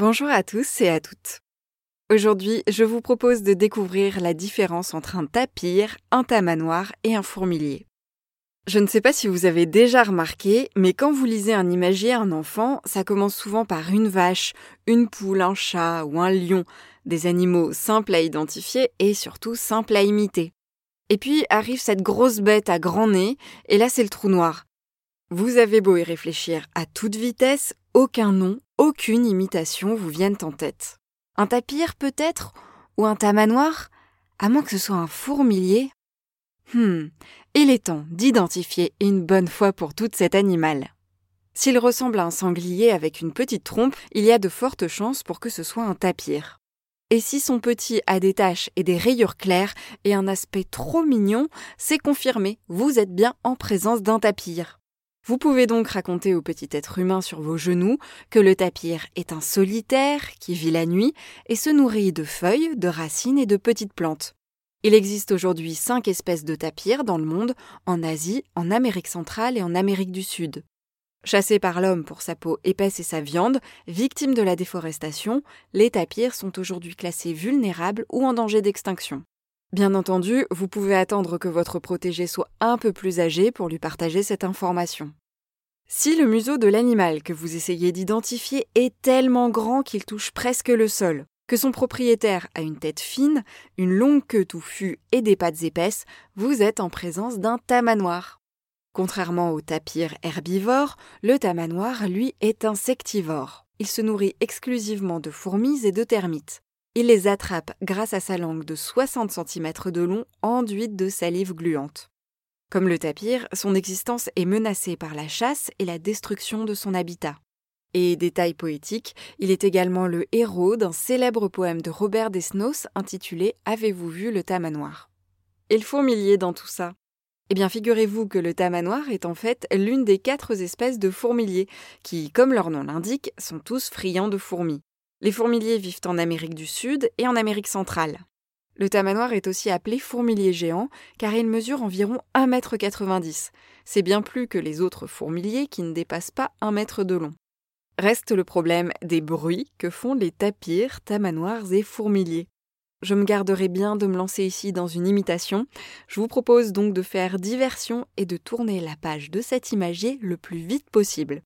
Bonjour à tous et à toutes. Aujourd'hui, je vous propose de découvrir la différence entre un tapir, un tamanoir et un fourmilier. Je ne sais pas si vous avez déjà remarqué, mais quand vous lisez un imagier un enfant, ça commence souvent par une vache, une poule, un chat ou un lion, des animaux simples à identifier et surtout simples à imiter. Et puis arrive cette grosse bête à grand nez, et là c'est le trou noir. Vous avez beau y réfléchir à toute vitesse, aucun nom, aucune imitation vous viennent en tête. Un tapir peut-être Ou un tamanoir À moins que ce soit un fourmilier Hmm, il est temps d'identifier une bonne fois pour toutes cet animal. S'il ressemble à un sanglier avec une petite trompe, il y a de fortes chances pour que ce soit un tapir. Et si son petit a des taches et des rayures claires et un aspect trop mignon, c'est confirmé, vous êtes bien en présence d'un tapir. Vous pouvez donc raconter au petit être humain sur vos genoux que le tapir est un solitaire qui vit la nuit et se nourrit de feuilles, de racines et de petites plantes. Il existe aujourd'hui cinq espèces de tapirs dans le monde, en Asie, en Amérique centrale et en Amérique du Sud. Chassés par l'homme pour sa peau épaisse et sa viande, victimes de la déforestation, les tapirs sont aujourd'hui classés vulnérables ou en danger d'extinction. Bien entendu, vous pouvez attendre que votre protégé soit un peu plus âgé pour lui partager cette information. Si le museau de l'animal que vous essayez d'identifier est tellement grand qu'il touche presque le sol, que son propriétaire a une tête fine, une longue queue touffue et des pattes épaisses, vous êtes en présence d'un tamanoir. Contrairement au tapir herbivore, le tamanoir, lui, est insectivore. Il se nourrit exclusivement de fourmis et de termites. Il les attrape grâce à sa langue de 60 cm de long enduite de salive gluante. Comme le tapir, son existence est menacée par la chasse et la destruction de son habitat. Et détail poétique, il est également le héros d'un célèbre poème de Robert Desnos intitulé Avez-vous vu le tamanoir? Et le fourmilier dans tout ça eh bien, figurez-vous que le tamanoir est en fait l'une des quatre espèces de fourmiliers, qui, comme leur nom l'indique, sont tous friands de fourmis. Les fourmiliers vivent en Amérique du Sud et en Amérique centrale. Le tamanoir est aussi appelé fourmilier géant, car il mesure environ 1,90 m. C'est bien plus que les autres fourmiliers qui ne dépassent pas 1 mètre de long. Reste le problème des bruits que font les tapirs, tamanoirs et fourmiliers. Je me garderai bien de me lancer ici dans une imitation. Je vous propose donc de faire diversion et de tourner la page de cet imagier le plus vite possible.